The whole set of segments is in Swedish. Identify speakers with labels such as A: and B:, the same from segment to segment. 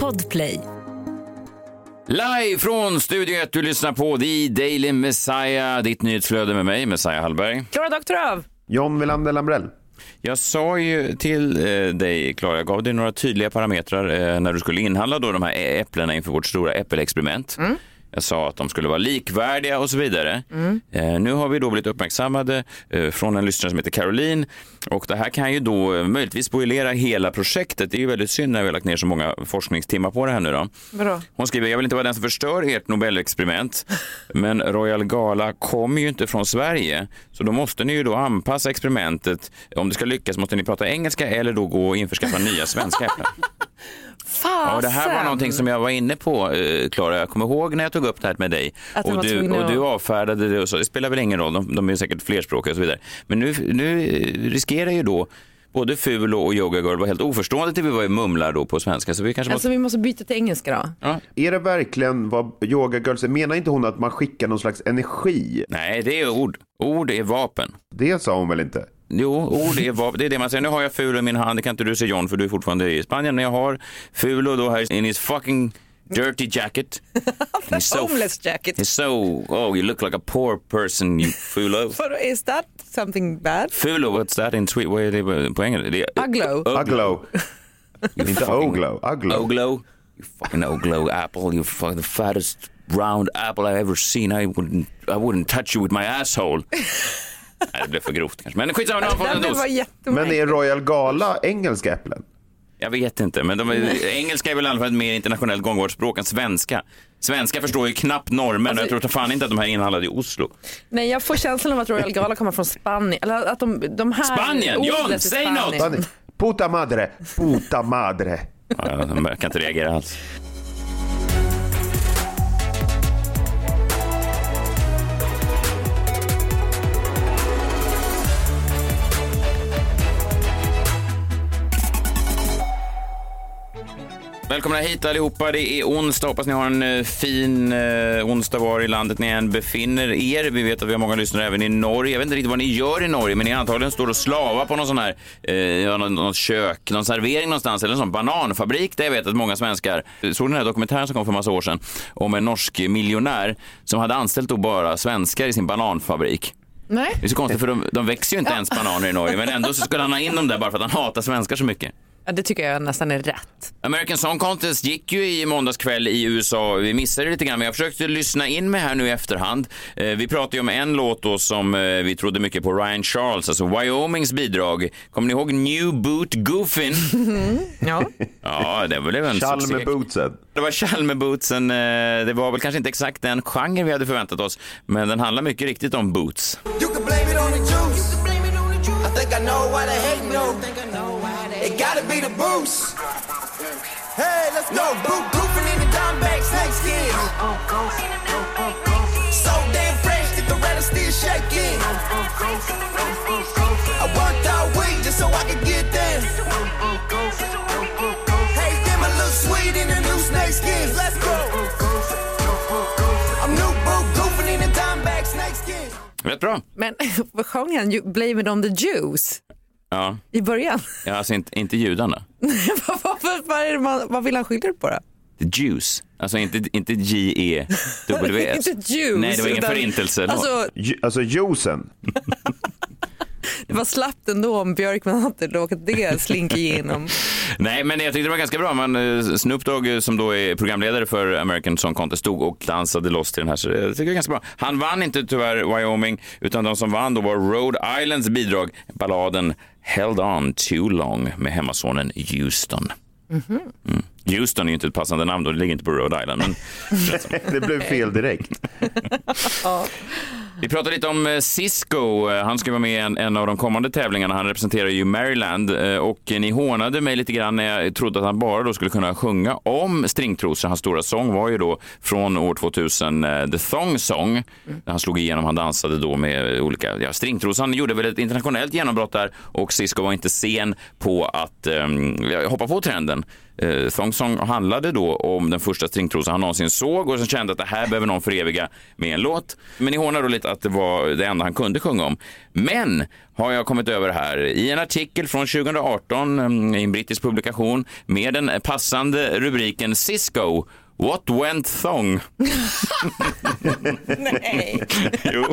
A: Podplay.
B: Live från Studio 1, du lyssnar på The Daily Messiah, ditt nyhetsflöde med mig, Messiah Hallberg.
C: Klara Doktorov.
D: John Wilander Lambrell.
B: Jag sa ju till eh, dig, Klara, jag gav dig några tydliga parametrar eh, när du skulle inhandla då de här äpplena inför vårt stora äppelexperiment.
C: Mm.
B: Jag sa att de skulle vara likvärdiga och så vidare.
C: Mm.
B: Eh, nu har vi då blivit uppmärksammade eh, från en lyssnare som heter Caroline och det här kan ju då eh, möjligtvis spoilera hela projektet. Det är ju väldigt synd när vi har lagt ner så många forskningstimmar på det här nu då.
C: Vadå?
B: Hon skriver, jag vill inte vara den som förstör ert Nobelexperiment, men Royal Gala kommer ju inte från Sverige, så då måste ni ju då anpassa experimentet. Om det ska lyckas måste ni prata engelska eller då gå och införskaffa nya svenska äpplen.
C: Fasen.
B: Ja, det här var någonting som jag var inne på, eh, Klara. Jag kommer ihåg när jag tog upp det här med dig. Och, du, och du avfärdade det och så. Det spelar väl ingen roll, de, de är säkert flerspråkiga och så vidare. Men nu, nu eh, riskerar ju då både Fulo och Yoga Girl var helt oförstående till vi var i mumlar då på svenska. Så vi kanske
C: Alltså
B: måste...
C: vi måste byta till engelska då.
B: Ja.
D: Är det verkligen vad Yoga Girls är? Menar inte hon att man skickar någon slags energi?
B: Nej, det är ord. Ord är vapen.
D: Det sa hon väl inte?
B: Jo, ord är vapen. Det är det man säger. Nu har jag Fulo i min hand. Det kan inte du se John för du är fortfarande i Spanien. Men jag har Fulo då här in his fucking dirty jacket. He's so,
C: Homeless jacket.
B: he's so, oh you look like a poor person you Fulo.
C: Is that something bad?
B: Fulo, what's that in Sweden? Vad är det på engelska? Det
C: Uglo.
D: Uglo. inte Oglo. Uglo.
B: Oglo. You fucking Oglo apple. You fucking the fattest round apple I've ever seen. I wouldn't, I wouldn't touch you with my asshole. Nej, det blev för grovt kanske. Men skitsamma, nu har jag fått en
C: Den
B: dos.
C: var
D: Men är Royal Gala engelska äpplen?
B: Jag vet inte, men de, engelska är väl i alla fall ett mer internationellt gångbart språk än svenska. Svenska förstår ju knappt normen och jag tror fan inte att de här är inhandlade i Oslo.
C: Nej, jag får känslan av att Royal Gala kommer från Spanien. Eller att de, de här
B: Spanien! John, säg
C: Spanien.
B: något!
D: Puta madre. Puta madre.
B: Ja, de kan inte reagera alls. Välkomna hit allihopa. Det är onsdag. Hoppas ni har en eh, fin eh, onsdag var i landet ni än befinner er. Vi vet att vi har många lyssnare även i Norge. Jag vet inte riktigt vad ni gör i Norge, men ni antagligen står och slavar på någon sån här, eh, ja, någon, något kök, någon servering någonstans eller en sån bananfabrik där jag vet att många svenskar såg den här dokumentären som kom för massa år sedan om en norsk miljonär som hade anställt då bara svenskar i sin bananfabrik.
C: Nej.
B: Det är så konstigt för de, de växer ju inte ens bananer i Norge, men ändå så skulle han ha in dem där bara för att han hatar svenskar så mycket.
C: Ja, det tycker jag nästan är rätt.
B: American Song Contest gick ju i måndags kväll i USA. Vi missade det lite grann, men jag försökte lyssna in mig här nu i efterhand. Eh, vi pratade ju om en låt då som eh, vi trodde mycket på, Ryan Charles, alltså Wyomings bidrag. Kommer ni ihåg New Boot Goofin?
C: Ja.
B: ja, det blev en succé.
D: med bootsen.
B: Det var Chalmerbootsen. Eh, det var väl kanske inte exakt den genre vi hade förväntat oss, men den handlar mycket riktigt om boots.
E: You can blame it on the juice. I think I know why they hate no. Be the boost. Hey, let's go. Boot goofing in the dime bag, snake skin. So damn fresh that the rattle still shaking. I worked all week just so I could get there. Hey, them a little sweet in the new snake skins. Let's go. I'm new boot goofing in the dime bag, snake skins.
B: Rätt bra.
C: Men vad sjöng han? Blame it on the Jews
B: Ja,
C: i början.
B: ja alltså inte, inte judarna.
C: vad, vad, vad, det man, vad vill han skylla det på då?
B: The Jews. Alltså inte, inte J-E-W-S.
C: Inte Jews.
B: Nej, det var ingen
C: utan-
B: förintelse.
C: Alltså,
D: Ju- Alltså juicen.
C: det var slappt ändå om Björkman hade råkat det slinka igenom.
B: Nej, men jag tyckte det var ganska bra. Man, eh, Snoop Dogg, eh, som då är programledare för American Song Contest, stod och dansade loss till den här. Så jag tycker det är ganska bra. Han vann inte tyvärr Wyoming, utan de som vann då var Rhode Islands bidrag, balladen Held On Too Long med hemmasonen Houston. Mm. Houston är ju inte ett passande namn då, det ligger inte på Rhode Island. Men
D: Det blev fel direkt.
B: Vi pratade lite om eh, Cisco. Eh, han ska vara med i en, en av de kommande tävlingarna. Han representerar ju Maryland eh, och ni hånade mig lite grann när jag trodde att han bara då skulle kunna sjunga om stringtrosor. Hans stora sång var ju då från år 2000 The Thong Song. Han slog igenom, han dansade då med olika ja, stringtrosor. Han gjorde väl ett internationellt genombrott där och Cisco var inte sen på att um, hoppa på trenden. Eh, Thong Song handlade då om den första stringtrosan han någonsin såg och sen kände att det här behöver någon föreviga med en låt. Men ni hånar då lite att det var det enda han kunde sjunga om. Men har jag kommit över här i en artikel från 2018 mm, i en brittisk publikation med den passande rubriken Cisco What went thong?
C: Nej.
B: Jo.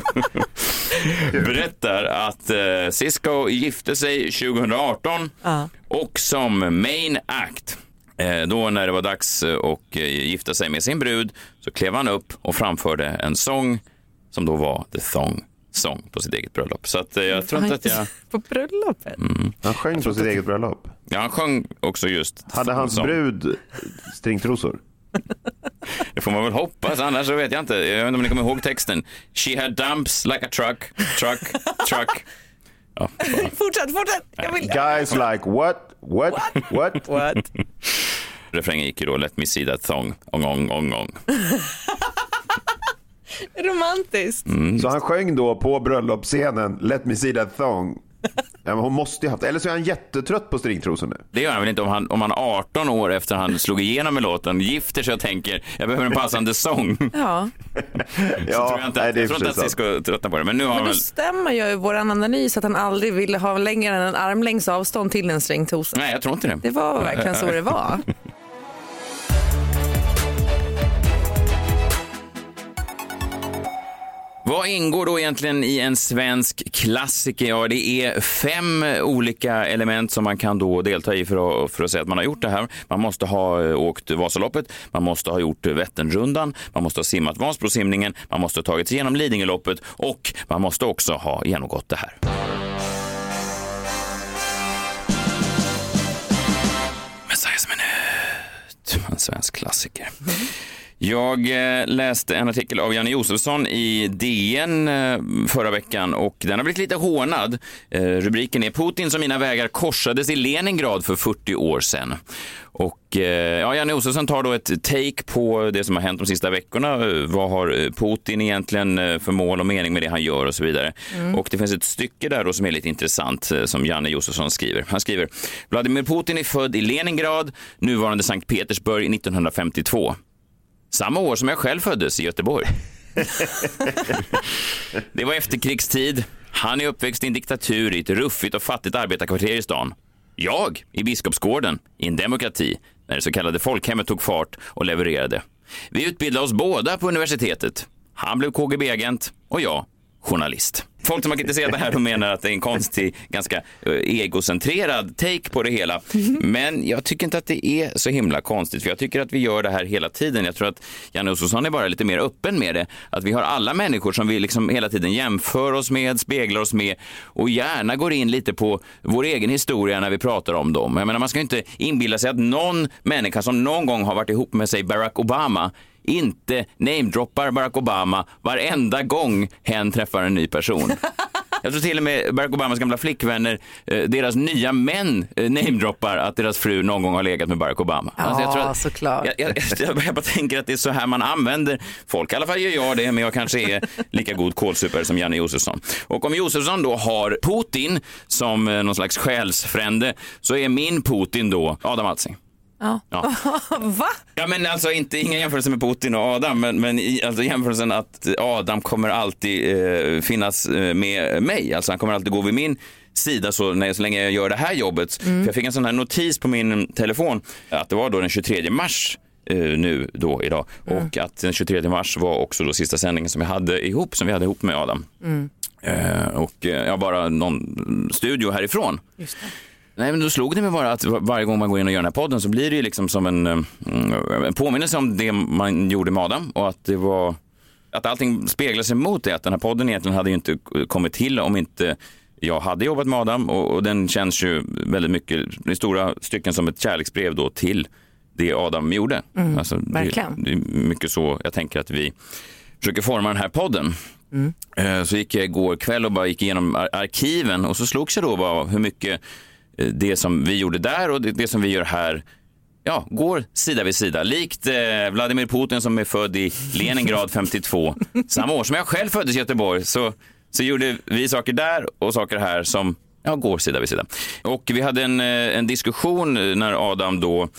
B: Berättar att eh, Cisco gifte sig 2018
C: Ja.
B: och som main act då när det var dags eh, att eh, gifta sig med sin brud så klev han upp och framförde en sång som då var The Thong Song på sitt eget bröllop. Så att, eh, jag tror inte att jag...
C: På bröllopet?
D: Han sjöng på sitt eget bröllop.
B: Ja, han sjöng också just
D: Hade hans
B: Song.
D: brud stringtrosor?
B: Det får man väl hoppas, annars så vet jag inte. Jag vet inte om ni kommer ihåg texten. She had dumps like a truck, truck, truck. Ja.
C: Fortsätt, fortsätt! Jag vill...
D: Guys like what? What? What?
C: What?
B: Refrängen gick ju då Let me see that thong, ong, ong, ong, ong.
C: Romantiskt.
B: Mm.
D: Så han sjöng då på bröllopsscenen Let me see that thong. Ja, men hon måste ju haft Eller så är han jättetrött på stringtrosor nu.
B: Det gör han väl inte om han, om han 18 år efter han slog igenom med låten gifter sig och tänker jag behöver en passande sång.
C: Ja.
B: Så tror jag inte,
D: nej, det är
B: jag tror inte att
D: precis
B: Cisco tröttnar på det. Men nu har
C: Men då
B: väl...
C: stämmer ju vår analys att han aldrig ville ha längre än en armlängds avstånd till en stringtrosa.
B: Nej, jag tror inte det.
C: Det var verkligen så det var.
B: Vad ingår då egentligen i en svensk klassiker? Ja, det är fem olika element som man kan då delta i för att, för att säga att man har gjort det här. Man måste ha eh, åkt Vasaloppet, man måste ha gjort Vätternrundan, man måste ha simmat Vansbrosimningen, man måste ha tagit sig igenom Lidingöloppet och man måste också ha genomgått det här. Messiahs minut, en svensk klassiker. Mm. Jag eh, läste en artikel av Janne Josefsson i DN eh, förra veckan och den har blivit lite hånad. Eh, rubriken är Putin som mina vägar korsades i Leningrad för 40 år sedan. Och ja, Janne Josefsson tar då ett take på det som har hänt de sista veckorna. Vad har Putin egentligen för mål och mening med det han gör och så vidare. Och det finns ett stycke där då som är lite intressant som Janne Josefsson skriver. Han skriver Vladimir Putin är född i Leningrad, nuvarande Sankt Petersburg 1952. Samma år som jag själv föddes i Göteborg. det var efterkrigstid. Han är uppväxt i en diktatur i ett ruffigt och fattigt arbetarkvarter i stan. Jag i Biskopsgården i en demokrati när det så kallade folkhemmet tog fart och levererade. Vi utbildade oss båda på universitetet. Han blev KGB-agent och jag journalist. Folk som har kritiserat det här och menar att det är en konstig, ganska eh, egocentrerad take på det hela. Men jag tycker inte att det är så himla konstigt, för jag tycker att vi gör det här hela tiden. Jag tror att Janne Ossosson är bara lite mer öppen med det. Att vi har alla människor som vi liksom hela tiden jämför oss med, speglar oss med och gärna går in lite på vår egen historia när vi pratar om dem. Jag menar, man ska inte inbilla sig att någon människa som någon gång har varit ihop med sig Barack Obama inte namedroppar Barack Obama varenda gång hen träffar en ny person. Jag tror till och med Barack Obamas gamla flickvänner, eh, deras nya män eh, namedroppar att deras fru någon gång har legat med Barack Obama. Alltså, jag tror
C: Ja,
B: att-
C: såklart.
B: Jag, jag, jag, jag bara tänker att det är så här man använder folk. I alla fall gör jag det, men jag kanske är lika god kålsupare som Janne Josefsson. Och om Josefsson då har Putin som eh, någon slags själsfrände så är min Putin då Adam Alsing.
C: Ja.
B: Ja.
C: Va?
B: Ja, men alltså inte ingen jämförelse med Putin och Adam, men, men i, alltså jämförelsen att Adam kommer alltid eh, finnas eh, med mig. Alltså han kommer alltid gå vid min sida så, när, så länge jag gör det här jobbet. För jag fick en sån här notis på min telefon att det var då den 23 mars eh, nu då idag och att den 23 mars var också då sista sändningen som vi hade ihop, som vi hade ihop med Adam. Eh, och eh, ja, bara någon studio härifrån.
C: Just det.
B: Nej, men då slog det mig bara att var- varje gång man går in och gör den här podden så blir det ju liksom som en, mm, en påminnelse om det man gjorde med Adam och att det var att allting speglar sig mot det. Att den här podden egentligen hade ju inte kommit till om inte jag hade jobbat med Adam och, och den känns ju väldigt mycket i stora stycken som ett kärleksbrev då till det Adam gjorde. alltså, det,
C: verkligen.
B: det är mycket så jag tänker att vi försöker forma den här podden. Eh, Så gick jag igår kväll och bara gick igenom ar- arkiven och så slogs jag då bara hur mycket det som vi gjorde där och det, det som vi gör här ja, går sida vid sida. Likt eh, Vladimir Putin som är född i Leningrad 52, samma år som jag själv föddes i Göteborg, så, så gjorde vi saker där och saker här som ja, går sida vid sida. Och vi hade en, eh, en diskussion när Adam då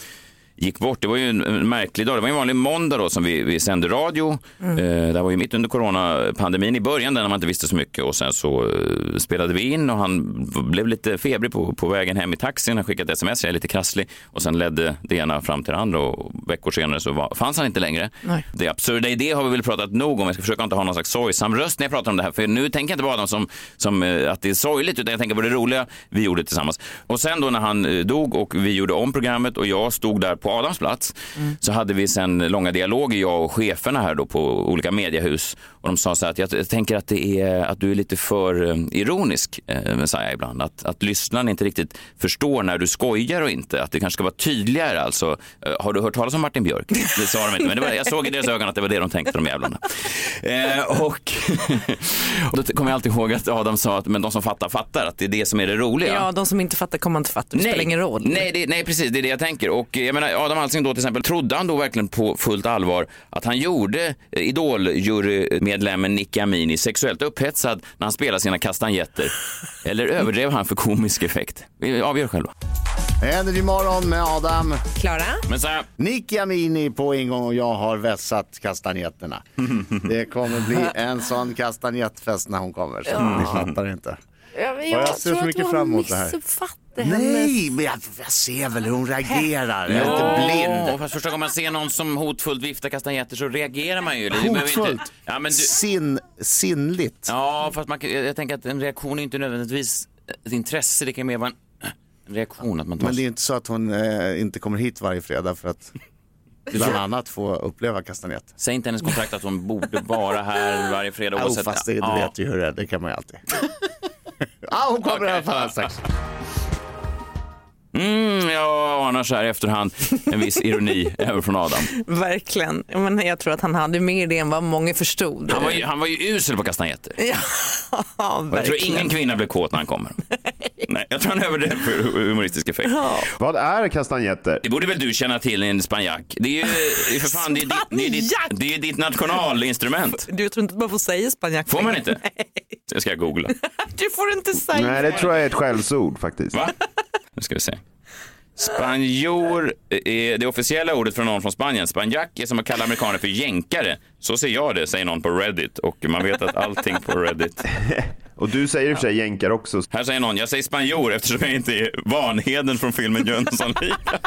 B: gick bort. Det var ju en märklig dag. Det var en vanlig måndag då som vi, vi sände radio. Eh, det var ju mitt under coronapandemin i början där när man inte visste så mycket och sen så eh, spelade vi in och han blev lite febrig på, på vägen hem i taxin. Han skickade ett sms, jag är lite krasslig och sen ledde det ena fram till det andra och veckor senare så var, fanns han inte längre.
C: Nej.
B: Det absurda i det har vi väl pratat nog om. Jag ska försöka inte ha någon slags sorgsam röst när jag pratar om det här. För nu tänker jag inte på Adam som, som eh, att det är sorgligt utan jag tänker på det roliga vi gjorde tillsammans. Och sen då när han dog och vi gjorde om programmet och jag stod där på Adams plats så hade vi sen långa dialoger jag och cheferna här då på olika mediehus och de sa så här att jag, jag tänker att det är att du är lite för eh, ironisk, eh, jag ibland. Att, att lyssnaren inte riktigt förstår när du skojar och inte. Att det kanske ska vara tydligare alltså. Eh, har du hört talas om Martin Björk? Det sa de inte, men var, jag såg i deras ögon att det var det de tänkte, de jävlarna. Eh, och, och då kommer jag alltid ihåg att Adam sa att men de som fattar fattar, att det är det som är det roliga.
C: Ja, de som inte fattar kommer inte fatta. Det spelar ingen roll.
B: Nej, det, nej, precis. Det är det jag tänker. Och eh, jag menar, Adam Alsing då till exempel, trodde han då verkligen på fullt allvar att han gjorde eh, Idol-jurymedlemmen Nicky Amini sexuellt upphetsad när han spelade sina kastanjetter? Eller överdrev han för komisk effekt? Vi avgör själva.
A: Energy morgon med Adam.
C: Klara?
B: Men så här,
A: Nicky Amini på ingång och jag har vässat kastanjetterna. Det kommer bli en sån kastanjettfest när hon kommer. Så Ni fattar inte.
C: Ja, men
A: jag ser så mycket fram emot det här. Nej, men jag, jag ser väl hur hon reagerar. Jag är inte blind.
B: Ja, fast första gången man ser någon som hotfullt viftar kastanjetter så reagerar man ju. Inte-
A: Hotfullt.
B: Ja, men du...
A: Sin, sinnligt.
B: ja, fast man, jag tänker att en reaktion är inte nödvändigtvis ett intresse. Det kan mer vara en, en reaktion. Att man tar
A: Men det är inte så att hon eh, inte kommer hit varje fredag för att bland annat få uppleva kastanjett.
B: Säg inte hennes kontrakt att hon borde vara här varje fredag
A: Oh,
B: oavsett.
A: fast det, du
B: Ja.
A: vet ju hur det är, det kan man ju alltid. Ja, hon kommer i alla fall strax.
B: Mm, jag anar så här i efterhand en viss ironi även från Adam.
C: Verkligen. Jag, menar, jag tror att han hade mer det än vad många förstod.
B: Han var ju, han var ju usel på kastanjetter.
C: Ja,
B: Och jag tror
C: verkligen.
B: ingen kvinna blev kåt när han kommer. Nej, jag tror han överdrev för humoristisk effekt.
D: Vad är kastanjetter?
B: Det borde väl du känna till en spanjack? Det är ju det är för fan, det är, ditt, det är, ditt, det är ditt nationalinstrument.
C: Du tror inte att man får säga spanjack?
B: Får man inte? Det ska jag googla.
C: Du får inte säga
D: Nej, det tror jag är ett skällsord faktiskt.
B: Va? Nu ska vi se. Spanjor är det officiella ordet från någon från Spanien. Spanjack är som att kalla amerikaner för jänkare. Så ser jag det, säger någon på Reddit. Och man vet att allting på Reddit.
D: Och du säger i och för sig jänkar också.
B: Här säger någon, jag säger spanjor eftersom jag inte är Vanheden från filmen Jönssonligan.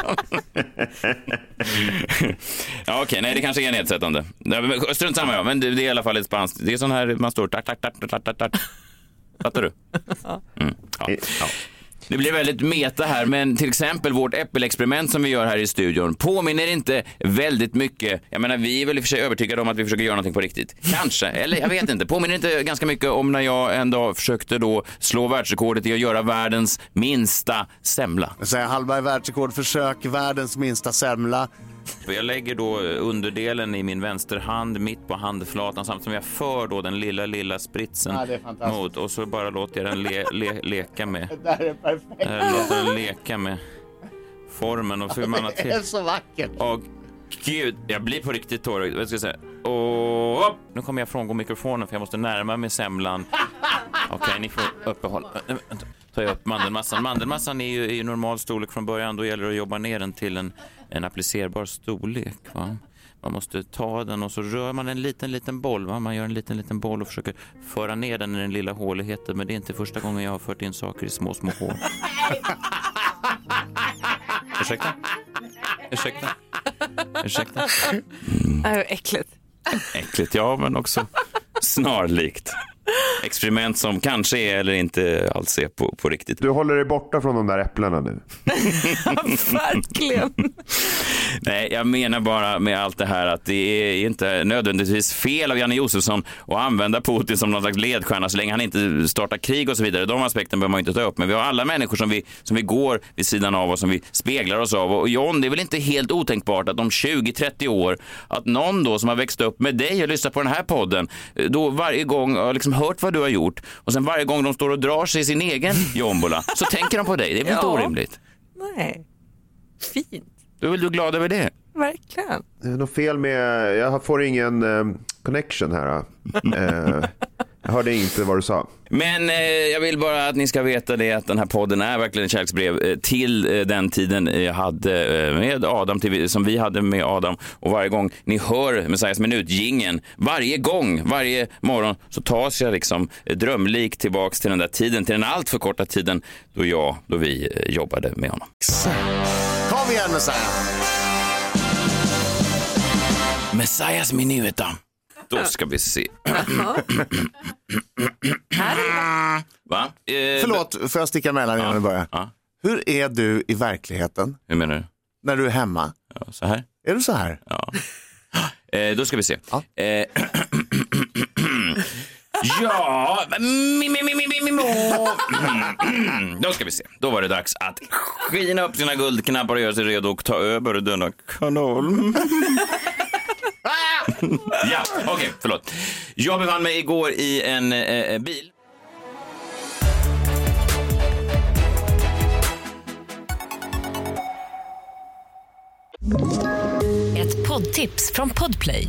B: ja, okej, nej det kanske är nedsättande. Strunt samma, ja. men det, det är i alla fall ett spanskt. Det är sån här man står tack, tack, tack, tack, tack, tack. Fattar du? Mm, ja.
D: Ja.
B: Det blir väldigt meta här, men till exempel vårt äppelexperiment som vi gör här i studion påminner inte väldigt mycket. Jag menar, vi är väl i och för sig övertygade om att vi försöker göra någonting på riktigt. Kanske, eller jag vet inte. Påminner inte ganska mycket om när jag en dag försökte då slå världsrekordet i att göra världens minsta semla.
A: Jag säger Hallberg världsrekord, försök världens minsta semla.
B: Jag lägger då underdelen i min vänsterhand mitt på handflatan samtidigt som jag för då den lilla, lilla spritsen
A: Ja, det
B: mot och så bara låter jag den le, le, leka med.
A: Det här är perfekt.
B: Jag låter den leka med formen och hur man har
A: Det
B: till.
A: är så vackert.
B: Åh gud, jag blir på riktigt tårögd. Vad ska jag säga? Åh, hopp. nu kommer jag frångå mikrofonen för jag måste närma mig semlan. Okej, ni får uppehåll. Äh, äh, tar jag upp mandelmassan. Mandelmassan är ju, ju normal storlek från början. Då gäller det att jobba ner den till en, en applicerbar storlek. Va? Man måste ta den och så rör man en liten, liten boll. Va? Man gör en liten, liten boll och försöker föra ner den i den lilla håligheten. Men det är inte första gången jag har fört in saker i små, små hål. Ursäkta? Ursäkta? Ursäkta?
C: Äh, äckligt.
B: Äckligt, ja, men också snarlikt. Experiment som kanske är eller inte alls är på, på riktigt.
D: Du håller dig borta från de där äpplena nu.
C: Verkligen.
B: Nej, jag menar bara med allt det här att det är inte nödvändigtvis fel av Janne Josefsson att använda Putin som någon slags ledstjärna så länge han inte startar krig och så vidare. De aspekterna behöver man inte ta upp. Men vi har alla människor som vi, som vi går vid sidan av och som vi speglar oss av. Och John, det är väl inte helt otänkbart att om 20-30 år att någon då som har växt upp med dig och lyssnat på den här podden då varje gång har liksom hört vad du har gjort och sen varje gång de står och drar sig i sin egen jombola så tänker de på dig. Det är väl inte
C: Ja.
B: orimligt?
C: Nej. Fint.
B: Då är väl du glad över det?
C: Verkligen.
D: Det är något fel med, jag får ingen eh, connection här. Eh, Jag hörde inte vad du sa.
B: Men eh, jag vill bara att ni ska veta det att den här podden är verkligen ett kärleksbrev eh, till eh, den tiden jag hade eh, med Adam, till, som vi hade med Adam. Och varje gång ni hör Messiahs minut, gingen, varje gång, varje morgon så tas jag liksom eh, drömlik tillbaks till den där tiden, till den allt för korta tiden då jag, då vi eh, jobbade med honom.
A: Kom igen Messiah.
B: Messiahs minut då. Då ska vi se. Va? Eh,
A: Förlåt, får jag sticka emellan innan vi börjar?
B: Ja.
A: Hur är du i verkligheten
B: Hur menar du?
A: när du är hemma?
B: Ja, så här?
A: Är du så här?
B: Ja. Eh, då ska vi se.
A: Ja.
B: Eh, ja. Då ska vi se. Då var det dags att skina upp sina guldknappar och göra sig redo att ta över denna kanal. ja, okej, förlåt. Jag befann mig igår i en eh, bil.
F: Ett poddtips från Podplay.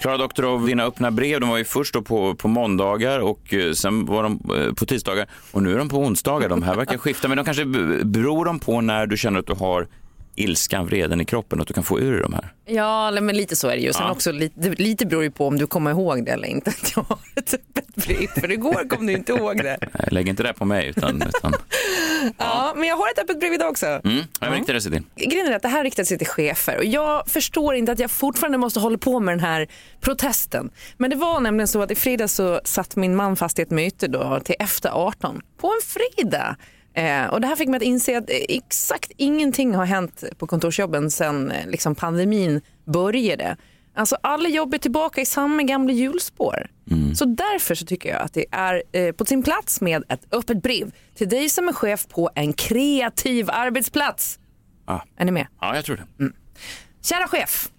B: Klara Doktorov, dina öppna brev, de var ju först då på, på måndagar och eh, sen var de eh, på tisdagar och nu är de på onsdagar. De här verkar skifta, men de kanske beror de på när du känner att du har ilskan, vreden i kroppen, att du kan få ur de här.
C: Ja, men lite så är det ju. Sen
B: Ja.
C: också lite, lite beror ju på om du kommer ihåg det eller inte. Att jag har ett öppet brev. För igår kom du inte ihåg det.
B: Nej, Lägg inte det på mig, utan, utan
C: Ja, men jag har ett öppet brev idag också.
B: mm, jag riktar det sig till.
C: Grejen är att det här riktar sig till chefer och jag förstår inte att jag fortfarande måste hålla på med den här protesten. Men det var nämligen så att i fredags så satt min man fast i ett möte då till efter 18 på en fredag. Eh, och det här fick mig att inse att eh, exakt ingenting har hänt på kontorsjobben sedan eh, liksom pandemin började. Alltså alla jobb är tillbaka i samma gamla hjulspår. Så därför så tycker jag att det är eh, på sin plats med ett öppet brev till dig som är chef på en kreativ arbetsplats.
B: Ah.
C: Är ni med?
B: Ja, jag tror det.
C: Kära chef.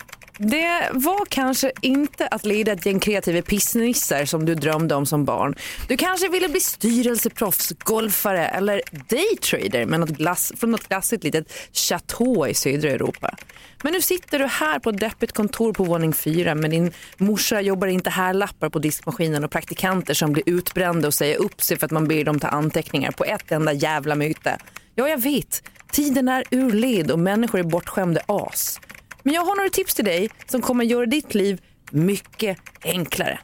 C: Det var kanske inte att leda ett gäng kreativa pissnissar som du drömde om som barn. Du kanske ville bli styrelseproffs, golfare eller daytrader med något glass, från något glassigt litet chateau i södra Europa. Men nu sitter du här på ett deppigt kontor på våning fyra med din morsa jobbar inte här lappar på diskmaskinen och praktikanter som blir utbrända och säger upp sig för att man ber dem ta anteckningar på ett enda jävla möte. Ja, jag vet. Tiden är ur led och människor är bortskämda as. Men jag har några tips till dig som kommer göra ditt liv mycket enklare.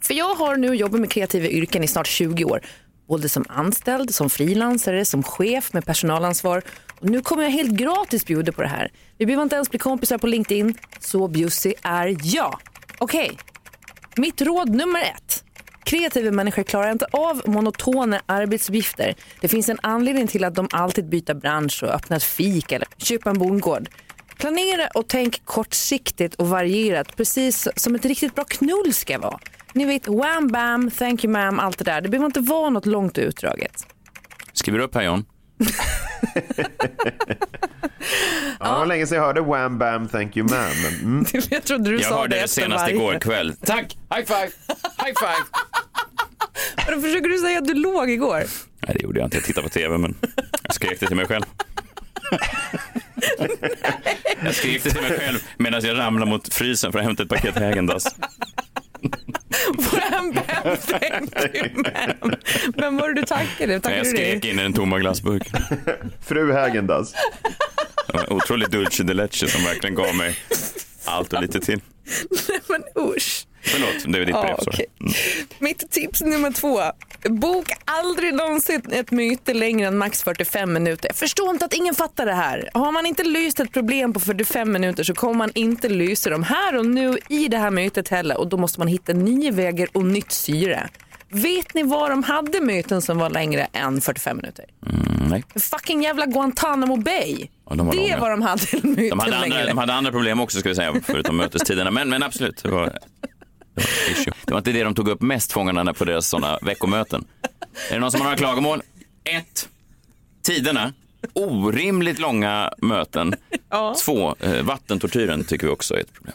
C: För jag har nu jobbat med kreativa yrken i snart 20 år. Både som anställd, som frilansare, som chef med personalansvar. Och nu kommer jag helt gratis bjuda på det här. Vi behöver inte ens bli kompisar på LinkedIn. Så bjussig är jag. Okej, mitt råd nummer ett. Kreativa människor klarar inte av monotona arbetsuppgifter. Det finns en anledning till att de alltid byter bransch och öppnar ett fik eller köper en bondgård. Planera och tänk kortsiktigt och varierat, precis som ett riktigt bra knull ska vara. Ni vet, wham bam, thank you ma'am, allt det där. Det behöver inte vara något långt och utdraget.
B: Skriver du upp här John?
D: Ja, det var länge sedan jag hörde Wham Bam Thank You Man. Men, mm.
C: Jag trodde du
B: Jag
C: sa
B: hörde det senast
C: varje.
B: igår kväll. Tack! High five! High five!
C: Då försöker du säga att du låg igår.
B: Nej, det gjorde jag inte. Jag tittade på tv, men jag skrek det till mig själv. Jag skrek det till mig själv medan jag ramlade mot frysen för att hämta ett paket Häagen-Dazs.
C: You ma'am. Vem var det du tackade?
B: Nej,
C: Tackade
B: Jag
C: du
B: skrek in i den tomma glassburken.
D: Fru Häagen-Dazs.
B: Det var en otrolig dulce de leche som verkligen gav mig allt och lite till.
C: Men usch.
B: Förlåt, det är ditt brev.
C: Ja, okej.
B: Mm.
C: Mitt tips nummer två. Bok aldrig någonsin ett möte längre än max 45 minuter. Jag förstår inte att ingen fattar det här. Har man inte löst ett problem på 45 minuter så kommer man inte lösa dem här och nu i det här mötet heller och då måste man hitta nya vägar och nytt syre. Vet ni var de hade möten som var längre än 45 minuter?
B: Mm, nej.
C: Fucking jävla Guantanamo Bay.
B: Ja, de var
C: Det
B: långa.
C: var de hade myten
B: De hade, andra,
C: längre.
B: de hade andra problem också ska vi säga, förutom mötestiderna. Men, men absolut, det var, det var issue. Det var inte det de tog upp mest, fångarna, på deras sådana veckomöten. Är det någon som har några klagomål? Ett, tiderna. Orimligt långa möten. Två, eh, vattentortyren tycker vi också är ett problem.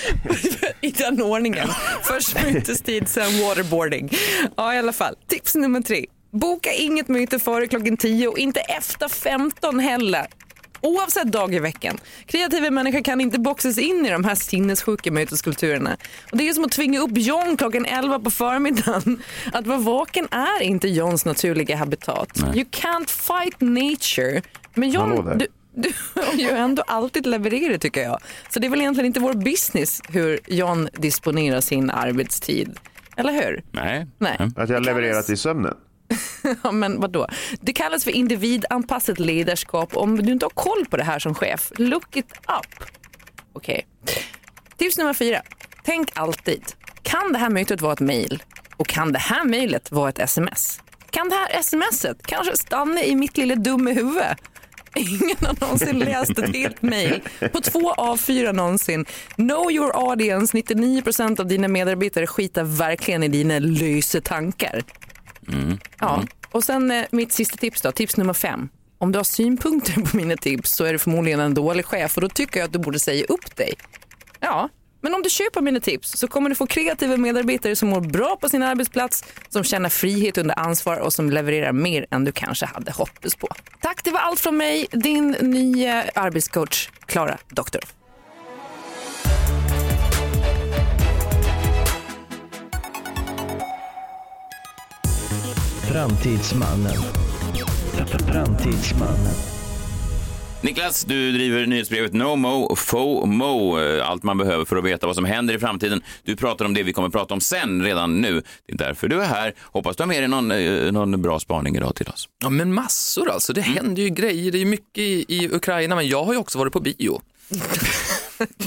C: I den ordningen. Först mytestid, sen waterboarding. Ja, i alla fall. Tips nummer tre. Boka inget möte före klockan 10 och inte efter 15 heller. Oavsett dag i veckan. Kreativa människor kan inte boxas in i de här sinnessjuka möteskulturerna. Och det är som att tvinga upp John klockan 11 på förmiddagen. Att vara vaken är inte Johns naturliga habitat. You can't fight nature. Men John, du, du har ju ändå alltid levererat tycker jag. Så det är väl egentligen inte vår business hur John disponerar sin arbetstid. Eller hur?
B: Nej.
C: Nej.
D: Att jag levererat i sömnen.
C: Ja, men vadå? Det kallas för individanpassat ledarskap. Om du inte har koll på det här som chef, look it up. Okej. Tips nummer fyra. Tänk alltid. Kan det här mötet vara ett mejl? Och kan det här mejlet vara ett sms? Kan det här smset kanske stanna i mitt lilla dumma huvud? Ingen har någonsin läst ett helt mejl på två av fyra någonsin. Know your audience. 99% av dina medarbetare skitar verkligen i dina lösa tankar. Ja. Och sen eh, mitt sista tips då, tips nummer fem. Om du har synpunkter på mina tips så är du förmodligen en dålig chef och då tycker jag att du borde säga upp dig. Ja, men om du köper mina tips så kommer du få kreativa medarbetare som mår bra på sin arbetsplats, som känner frihet under ansvar och som levererar mer än du kanske hade hoppats på. Tack, det var allt från mig, din nya arbetscoach Klara Doktorov.
G: Framtidsmannen. Framtidsmannen.
B: Niklas, du driver nyhetsbrevet No Mo FOMO, eh, allt man behöver för att veta vad som händer i framtiden. Du pratar om det vi kommer att prata om sen, redan nu. Det är därför du är här. Hoppas du har med dig någon, eh, någon bra spaning idag till oss.
H: Ja, men massor alltså. Det händer ju grejer. Det är ju mycket i, i Ukraina, men jag har ju också varit på bio.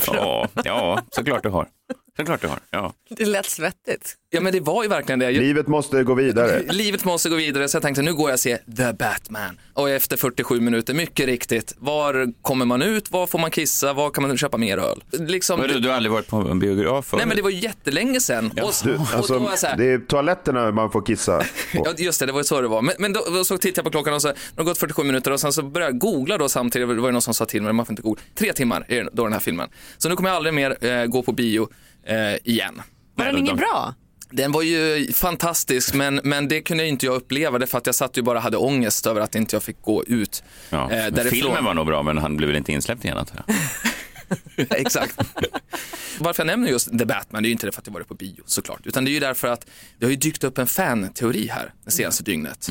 B: Ja, ja, såklart du har. Såklart du har. Ja.
C: Det lät svettigt.
H: Ja, men det var ju verkligen det. Jag,
D: Livet måste gå vidare.
H: Livet måste gå vidare, så jag tänkte nu går jag och ser The Batman. Och efter 47 minuter, mycket riktigt, var kommer man ut, var får man kissa, var kan man köpa mer öl? Liksom,
B: Vadå, Du har aldrig varit på en biograf förut?
H: nej men det var ju jättelänge sedan. Och,
D: Du,
H: och då
D: alltså,
H: var jag så här,
D: det är toaletterna man får kissa på.
H: Ja, just det, det var ju så det var. Men, men då, då så tittade jag på klockan och så, det har gått 47 minuter och sen så började jag googla då samtidigt, det var ju någon som sa till mig, man får inte googla. Tre timmar är då den här filmen. Så nu kommer jag aldrig mer eh, gå på bio eh, igen.
C: Var den inget bra?
H: Den var ju fantastisk, men, men det kunde inte jag uppleva, det för att jag satt ju bara hade ångest över att inte jag fick gå ut
B: Ja.
H: eh.
B: Filmen var nog bra, men han blev väl inte insläppt igen antar jag.
H: Exakt. Varför jag nämner just The Batman, det är ju inte det för att jag varit på bio såklart, utan det är ju därför att det har ju dykt upp en fan-teori här det senaste dygnet.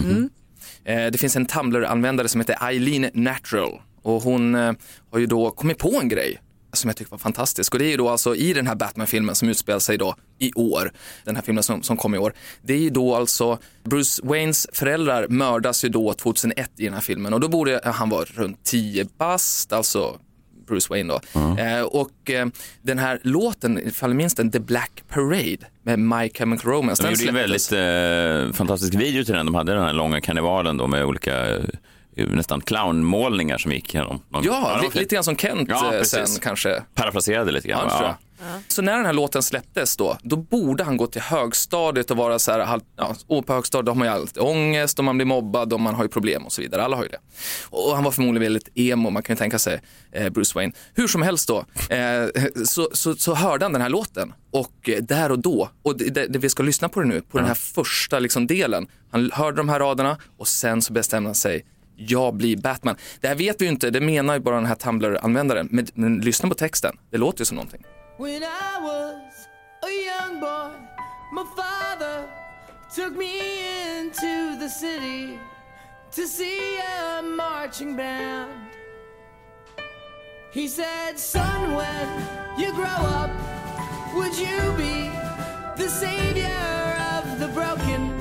H: Eh, Det finns en Tumblr-användare som heter Eileen Natural och hon eh, har ju då kommit på en grej som jag tycker var fantastisk och det är ju då alltså i den här Batman-filmen som utspelar sig då i år, den här filmen som, som kom i år, det är ju då alltså Bruce Waynes föräldrar mördas ju då 2001 i den här filmen och då borde han vara runt 10 bast, alltså Bruce Wayne då. Eh, och eh, den här låten, ifall ni minns den, The Black Parade med My Chemical Romance.
B: De gjorde en väldigt eh, fantastisk video till den. De hade den här långa karnevalen då med olika eh, nästan clownmålningar som gick igenom.
H: Ja, li- lite grann som Kent
B: Ja,
H: eh, sen kanske.
B: Parafraserade lite grann.
H: Ja. Så när den här låten släpptes då, då borde han gå till högstadiet och vara så här, ja, och på högstadiet har man ju alltid ångest och man blir mobbad och man har ju problem och så vidare. Alla har ju det. Och han var förmodligen väldigt emo, man kan ju tänka sig eh, Bruce Wayne. Hur som helst då, eh, så, så, så hörde han den här låten och eh, där och då, och det, det, det vi ska lyssna på det nu, på den här första liksom, delen. Han hörde de här raderna och sen så bestämde han sig jag blir Batman. Det här vet vi ju inte, det menar ju bara den här Tumblr-användaren. Men, men lyssna på texten, det låter ju som någonting.
E: When I was a young boy, my father took me into the city to see a marching band. He said, Son, when you grow up, would you be the savior of the broken,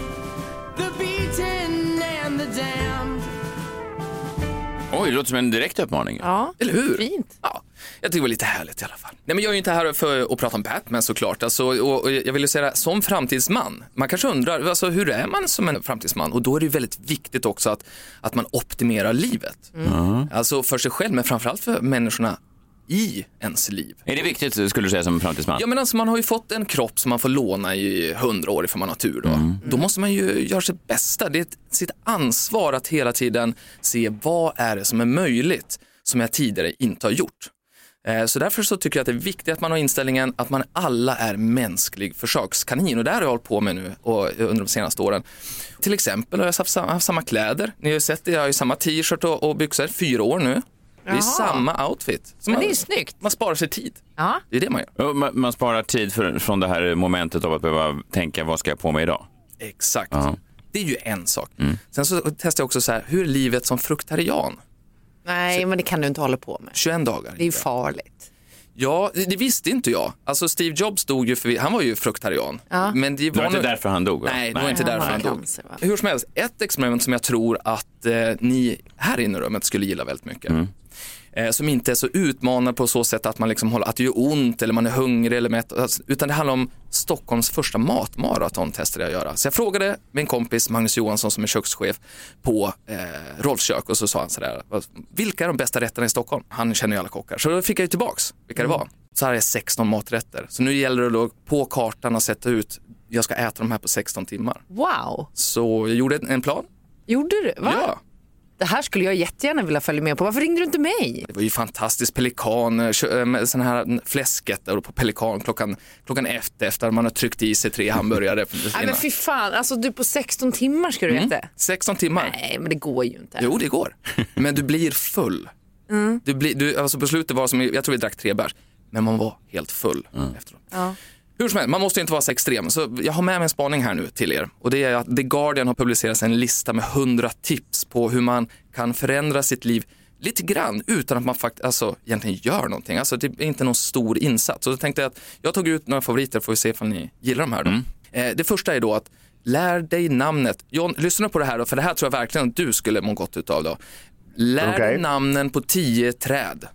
E: the beaten, and the damned?
B: Oj, det låter som en direkt uppmaning.
C: Ja,
H: Eller hur?
C: fint.
H: Ja. Jag tycker det var lite härligt i alla fall. Nej, men jag är ju inte här för att prata om Batman såklart. Alltså, och, och jag vill ju säga det, som framtidsman, man kanske undrar, alltså, hur är man som en framtidsman? Och då är det ju väldigt viktigt också att, att man optimerar livet. Alltså för sig själv, men framförallt för människorna i ens liv.
B: Är det viktigt, skulle du säga, som framtidsman?
H: Ja men alltså man har ju fått en kropp som man får låna i hundra år ifall man har tur då.
B: Mm.
H: Då måste man ju göra sitt bästa. Det är sitt ansvar att hela tiden se vad är det som är möjligt som jag tidigare inte har gjort. Eh, Så därför så tycker jag att det är viktigt att man har inställningen att man alla är mänsklig försökskanin och det här har jag hållit på med nu och, under de senaste åren. Till exempel har jag haft samma, haft samma kläder, ni har ju sett det, jag har ju samma t-shirt och, och byxor, fyra år nu. Det är
C: Jaha.
H: samma outfit. Så
C: Men
H: man,
C: det är ju snyggt.
H: man sparar sig tid.
C: Ja.
H: Det är det man gör.
B: Ja, Man, man sparar tid för, från det här momentet av att behöva tänka, vad ska jag på mig idag?
H: Exakt.
B: Ja.
H: Det är ju en sak. Sen så testar jag också så här, hur är livet som fruktarian?
C: Nej, men det kan du inte hålla på med.
H: 21 dagar.
C: Det är ju farligt.
H: Ja, det det visste inte jag. Alltså Steve Jobs dog ju för, han var ju fruktarian. Men det
B: Det var inte
H: nog-
B: därför han dog? va?
H: Nej, det var inte
C: Han
H: därför han dog.
C: cancer, va?
H: Hur som helst, ett experiment som jag tror att eh, ni här inne i rummet skulle gilla väldigt mycket. Eh, som inte är så utmanande på så sätt att man liksom håller, att det gör ont eller man är hungrig eller mätt. Alltså, Utan det handlar om Stockholms första matmaraton testade jag att göra. Så jag frågade min kompis Magnus Johansson som är kökschef på eh, Rolfs kök och så sa han sådär, "Vad- vilka är de bästa rätterna i Stockholm? Han känner ju alla kockar. Så då fick jag ju tillbaks vilka det var. Så hade jag 16 maträtter. Så nu gäller det då på kartan att sätta ut, jag ska äta de här på 16 timmar.
C: Wow.
H: Så jag gjorde en plan.
C: Gjorde du? Va?
H: Ja.
C: Det här skulle jag jättegärna vilja följa med på. Varför ringde du inte mig?
H: Det var ju fantastiskt. Pelikan, med sån här fläsket där på Pelikan klockan, klockan efter, efter man har tryckt i sig tre hamburgare.
C: Nej, men fy fan, alltså du på 16 timmar ska du äta?
H: 16 timmar.
C: Nej, men det går ju inte.
H: Jo, det går. Men du blir full. Du blir, du, alltså på slutet var som, jag tror vi drack tre bärs, men man var helt full efteråt.
C: Ja.
H: Hur som helst, man måste inte vara så extrem. Så jag har med mig en spaning här nu till er. Och det är att The Guardian har publicerat en lista med 100 tips på hur man kan förändra sitt liv lite grann utan att man faktiskt alltså, egentligen gör någonting. Alltså det är inte någon stor insats. Så då tänkte jag att jag tog ut några favoriter får vi se ifall ni gillar de här då. Eh, det första är då att lär dig namnet. John, lyssna på det här då, för det här tror jag verkligen att du skulle må gott utav då. Lär dig
D: Okej.
H: namnen på tio träd.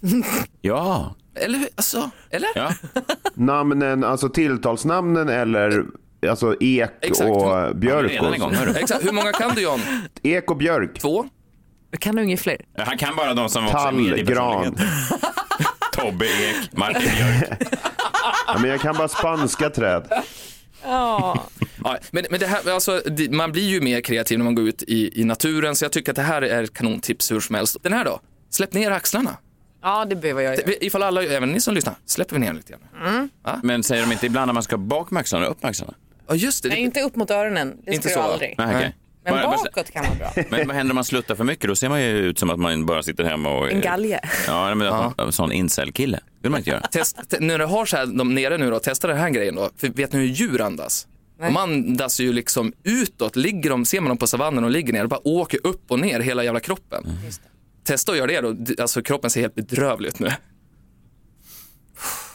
B: Ja.
H: Eller hur? Alltså, eller?
B: ja.
D: Namnen, alltså tilltalsnamnen eller alltså ek
H: Exakt.
D: och björk?
B: Hör du.
H: Exakt, hur många kan du John?
D: Ek och björk.
H: Två?
C: Kan du inget fler?
B: Han kan bara de som också är
D: Tall,
B: med i
D: gran.
B: Tobbe Ek, Martin Björk.
D: Ja, men jag kan bara spanska träd.
C: Ja.
H: Ja, men, men det här, alltså, man blir ju mer kreativ när man går ut i, i naturen, så jag tycker att det här är ett kanontips hur som helst. Den här då? Släpp ner axlarna.
C: Ja, det behöver jag göra.
H: Det- Ifall alla, även ni som lyssnar, släpper vi ner lite grann.
B: Men säger de inte ibland att man ska bak med axlarna och upp med axlarna?
H: Ja, just det.
C: Nej,
H: det
C: inte upp mot öronen. Det
H: Inte
C: ska jag
H: så.
C: aldrig.
B: Nej, okej.
C: Men
B: Bara- bara-
C: bakåt kan vara bra.
B: Men vad händer om man sluttar för mycket? Då ser man ju ut som att man bara sitter hemma och...
C: En galge.
B: Ja, men en sån incel-kille. Det vill man inte göra.
H: Test, te, när du har så här, de nere nu då, testa den här grejen då. För vet ni hur djur andas? De andas ju liksom utåt, ligger de, ser man dem på savannen och ligger ner, och bara åker upp och ner hela jävla kroppen. Testa att göra det då, alltså kroppen ser helt bedrövlig ut nu.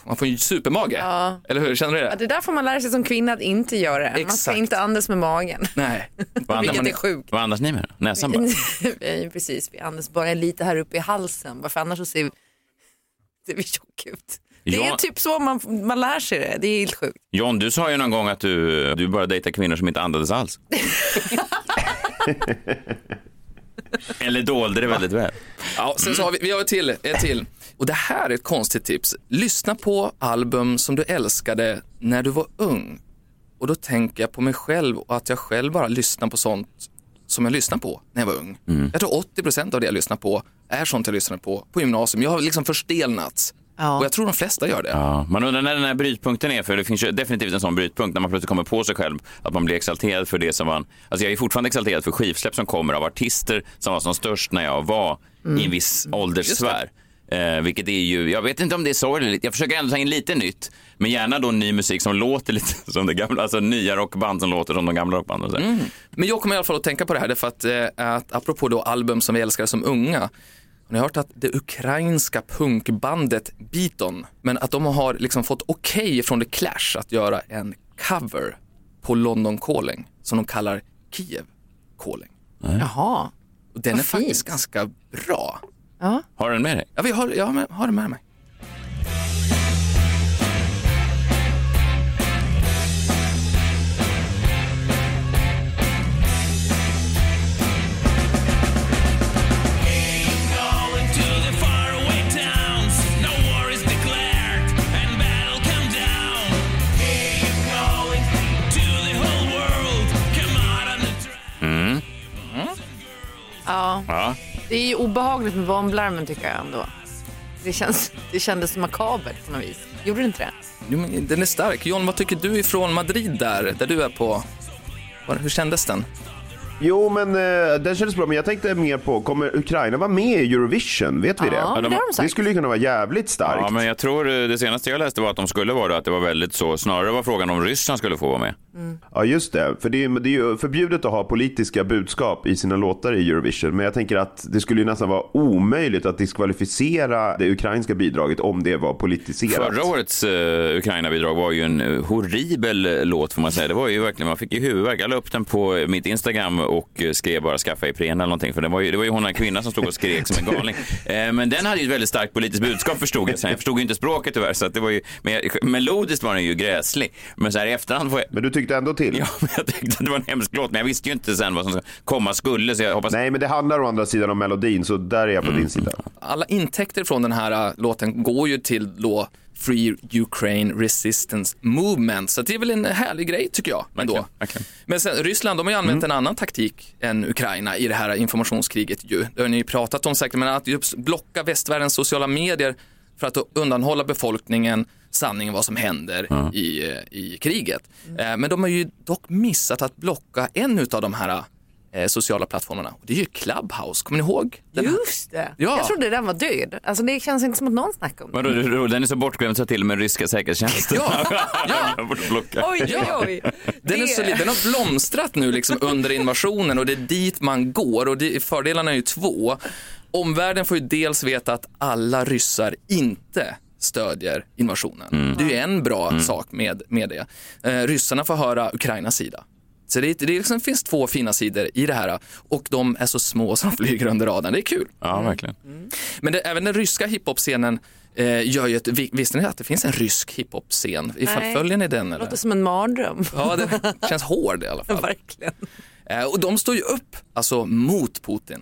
H: Man får ju supermage,
C: Ja.
H: eller hur? Känner du det?
C: Ja, det där får man lära sig som kvinna att inte göra. Man ska inte andas med magen.
H: Nej.
C: Vilket är sjukt.
B: vad andas ni med? Näsan bara?
C: Precis, vi andas bara lite här uppe i halsen. Varför annars så ser vi, ser vi tjock ut. Det är typ så man, man lär sig det. Det är helt sjukt.
B: John, du sa ju någon gång att du, du bara dejtar kvinnor som inte andades alls. Eller dolde det väldigt väl.
H: Ja, sen så har vi, vi har ett till, ett till. Och det här är ett konstigt tips. Lyssna på album som du älskade när du var ung. Och då tänker jag på mig själv och att jag själv bara lyssnar på sånt som jag lyssnade på när jag var ung. Jag tror 80% av det jag lyssnar på är sånt jag lyssnade på på gymnasium. Jag har liksom förstelnats.
C: Ja.
H: Och jag tror de flesta gör det.
B: Ja, man undrar när den här brytpunkten är, för det finns ju definitivt en sån brytpunkt när man plötsligt kommer på sig själv att man blir exalterad för det som man... Alltså jag är fortfarande exalterad för skivsläpp som kommer av artister som var som störst när jag var i en viss ålderssfär. Eh, vilket är ju, jag vet inte om det är sorgligt, jag försöker ändå ta in lite nytt, men gärna då ny musik som låter lite som det gamla, alltså nya rockband som låter som de gamla rockbanden. så.
H: Men jag kommer i alla fall att tänka på det här därför att, eh, att apropå då album som vi älskade som unga. Har ni hört att det ukrainska punkbandet Beaton, men att de har liksom fått okej från The Clash att göra en cover på London Calling som de kallar Kiev Calling.
C: Jaha.
H: Och den
C: Vad
H: är faktiskt
C: fint.
H: ganska bra.
C: Ja.
B: Har du den med dig?
H: Ja, vi har, jag har, med, har den med mig.
C: Obehagligt med bomblarmen tycker jag ändå. Det, känns, det kändes makabert på något vis. Gjorde det inte det?
H: Jo, men den är stark. John, vad tycker du ifrån Madrid där, där du är på? Hur kändes den?
D: Jo, men eh, den kändes bra. Men jag tänkte mer på, kommer Ukraina vara med i Eurovision? Vet vi
C: Ja,
D: det?
C: det har de
D: Det
C: sagt.
D: skulle ju kunna vara jävligt starkt.
B: Ja, men jag tror eh, det senaste jag läste var att de skulle vara det, att det var väldigt så. Snarare var frågan om Ryssland skulle få vara med.
D: Ja, just det. För det är, det är ju förbjudet att ha politiska budskap i sina låtar i Eurovision. Men jag tänker att det skulle ju nästan vara omöjligt att diskvalificera det ukrainska bidraget om det var politiserat.
B: Förra årets uh, Ukraina-bidrag var ju en eh, horribel eh, låt får man säga. Det var ju verkligen, man fick ju huvudvärk. Jag la upp den på mitt Instagram och eh, skrev bara skaffa Ipren eller någonting. För det var ju, det var ju hon en kvinna som stod och skrek som en galning. Eh, men den hade ju ett väldigt starkt politiskt budskap förstod jag sen. Jag förstod ju inte språket tyvärr. Så att det var ju, men jag, melodiskt var den ju gräslig. Men så här i efterhand får jag...
D: Men du tyckte ändå till?
B: Ja, men jag tyckte att det var en hemsk låt. Men jag visste ju inte sen vad som komma skulle. Så jag hoppas...
D: Nej, men det handlar å andra sidan om melodin, så där är jag på
B: Mm.
D: din sida.
H: Alla intäkter från den här äh, låten går ju till då Free Ukraine Resistance Movement. Så det är väl en härlig grej tycker jag. Ändå.
B: Verkligen, verkligen.
H: Men sen, Ryssland de har ju använt en annan taktik än Ukraina i det här informationskriget. Ju. Det har ni ju pratat om säkert, men att just blocka västvärldens sociala medier för att undanhålla befolkningen sanningen vad som händer i, eh, i kriget. Eh, Men de har ju dock missat att blocka en av de här eh, sociala plattformarna. Och Det är ju Clubhouse, kommer ni ihåg? Den här?
C: Just det.
H: Ja.
C: Jag trodde den var död. Alltså, det känns inte som att någon snackar om det.
B: Vadå, du- du- den är så bortglömd så till och med ryska säkerhetstjänsten
H: Ja, ja.
B: har blocka.
C: Oj, oj, oj.
H: Den, är så, li- den har blomstrat nu liksom under invasionen och det är dit man går och det, fördelarna är ju två. Omvärlden får ju dels veta att alla ryssar inte stödjer invasionen. Det är ju en bra sak med, med det. Eh, ryssarna får höra Ukrainas sida. Så det, det liksom finns två fina sidor i det här och de är så små som flyger under radarn. Det är kul.
B: Ja, verkligen.
H: Men det, även den ryska hiphop-scenen eh, gör ju ett, vi- visste ni att det finns en rysk hiphop-scen? Följer ni den eller?
C: låter som en mardröm.
H: Ja, det känns hård i alla fall.
C: Verkligen.
H: Eh, och de står ju upp, alltså mot Putin.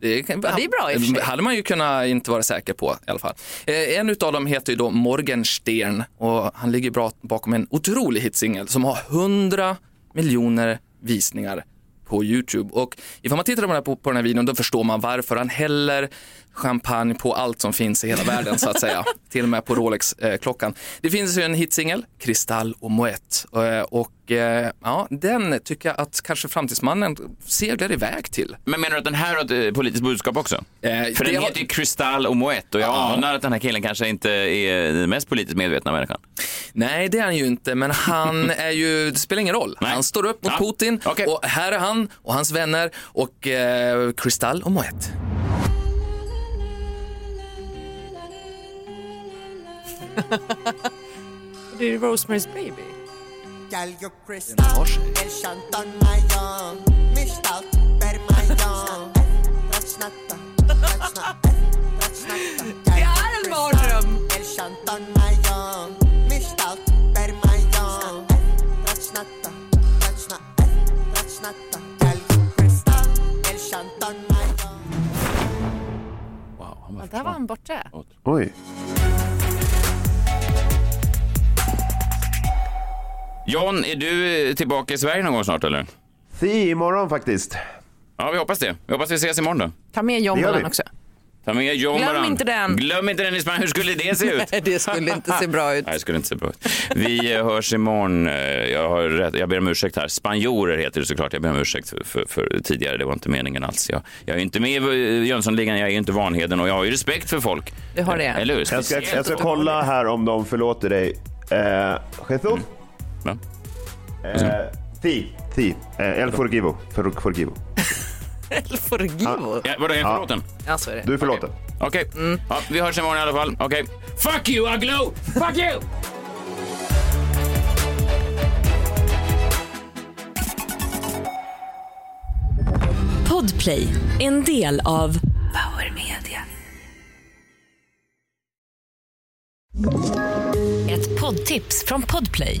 H: Det, kan,
C: Ja, det är bra i och för sig.
H: hade man ju kunnat inte vara säker på i alla fall. Eh, en av dem heter ju då Morgenstern och han ligger bra bakom en otrolig hitsingel som har 100 miljoner visningar på Youtube. Och ifall man tittar på den här, på, på den här videon då förstår man varför han häller champagne på allt som finns i hela världen så att säga. Till och med på Rolex-klockan. Det finns ju en hitsingel, Kristall och Moët. Eh, och eh, ja, den tycker jag att kanske Framtidsmannen seglar iväg till.
B: Men menar du att den här har ett politiskt budskap också?
H: Eh,
B: För
H: det
B: den
H: har-
B: heter ju Kristall och Moët och jag
H: Ja.
B: anar att den här killen kanske inte är den mest politiskt medvetna människan.
H: Nej, det är han ju inte, men han är ju, det spelar ingen roll.
B: Nej.
H: Han står upp mot
B: Ja,
H: Putin
B: okej.
H: och här är han och hans vänner och eh, Kristall och Moët.
C: Det är Rosemary's Baby.
E: Gal, yo el mayon, mistal, per mayon.
C: Det är en mardröm.
E: El mayon, mistal, per mayon. Gal, yo el mayon.
B: Wow, han var
C: Ja, där var han borta.
D: Oj.
B: John, är du eh, tillbaka i Sverige någon gång snart eller?
D: Si, imorgon faktiskt.
B: Ja, vi hoppas det. Vi hoppas vi ses imorgon då.
C: Ta med jombolan
D: vi.
C: också.
B: Ta med John
C: Glöm inte den.
B: Glöm inte den i Spanien. Hur skulle det se ut?
C: Det skulle inte se bra ut.
B: Nej, det skulle inte se bra ut. Vi eh, hörs imorgon. Eh, Jag, har rätt, jag ber om ursäkt här. Spanjorer heter det såklart. Jag ber om ursäkt för, för, för tidigare. Det var inte meningen alls. Jag, jag är inte med i Jönssonligan, jag är inte Vanheden och jag har ju respekt för folk.
C: Du har det.
B: Eller hur?
D: Jag ska, jag ska kolla här om de förlåter dig. Eh, Jesus?
B: Va?
D: Ti. Ti. El Forgivo. For, forgivo.
C: El Forgivo?
B: Ja, vadå, är jag förlåten?
C: Ja, så är det.
D: Du är förlåten.
B: Okej. Okay. Okay. Mm. Ja, vi hörs imorgon i alla fall. Okej. Okay. Fuck you, Aglo! Fuck you!
F: Podplay, en del av Power Media. Ett poddtips från Podplay.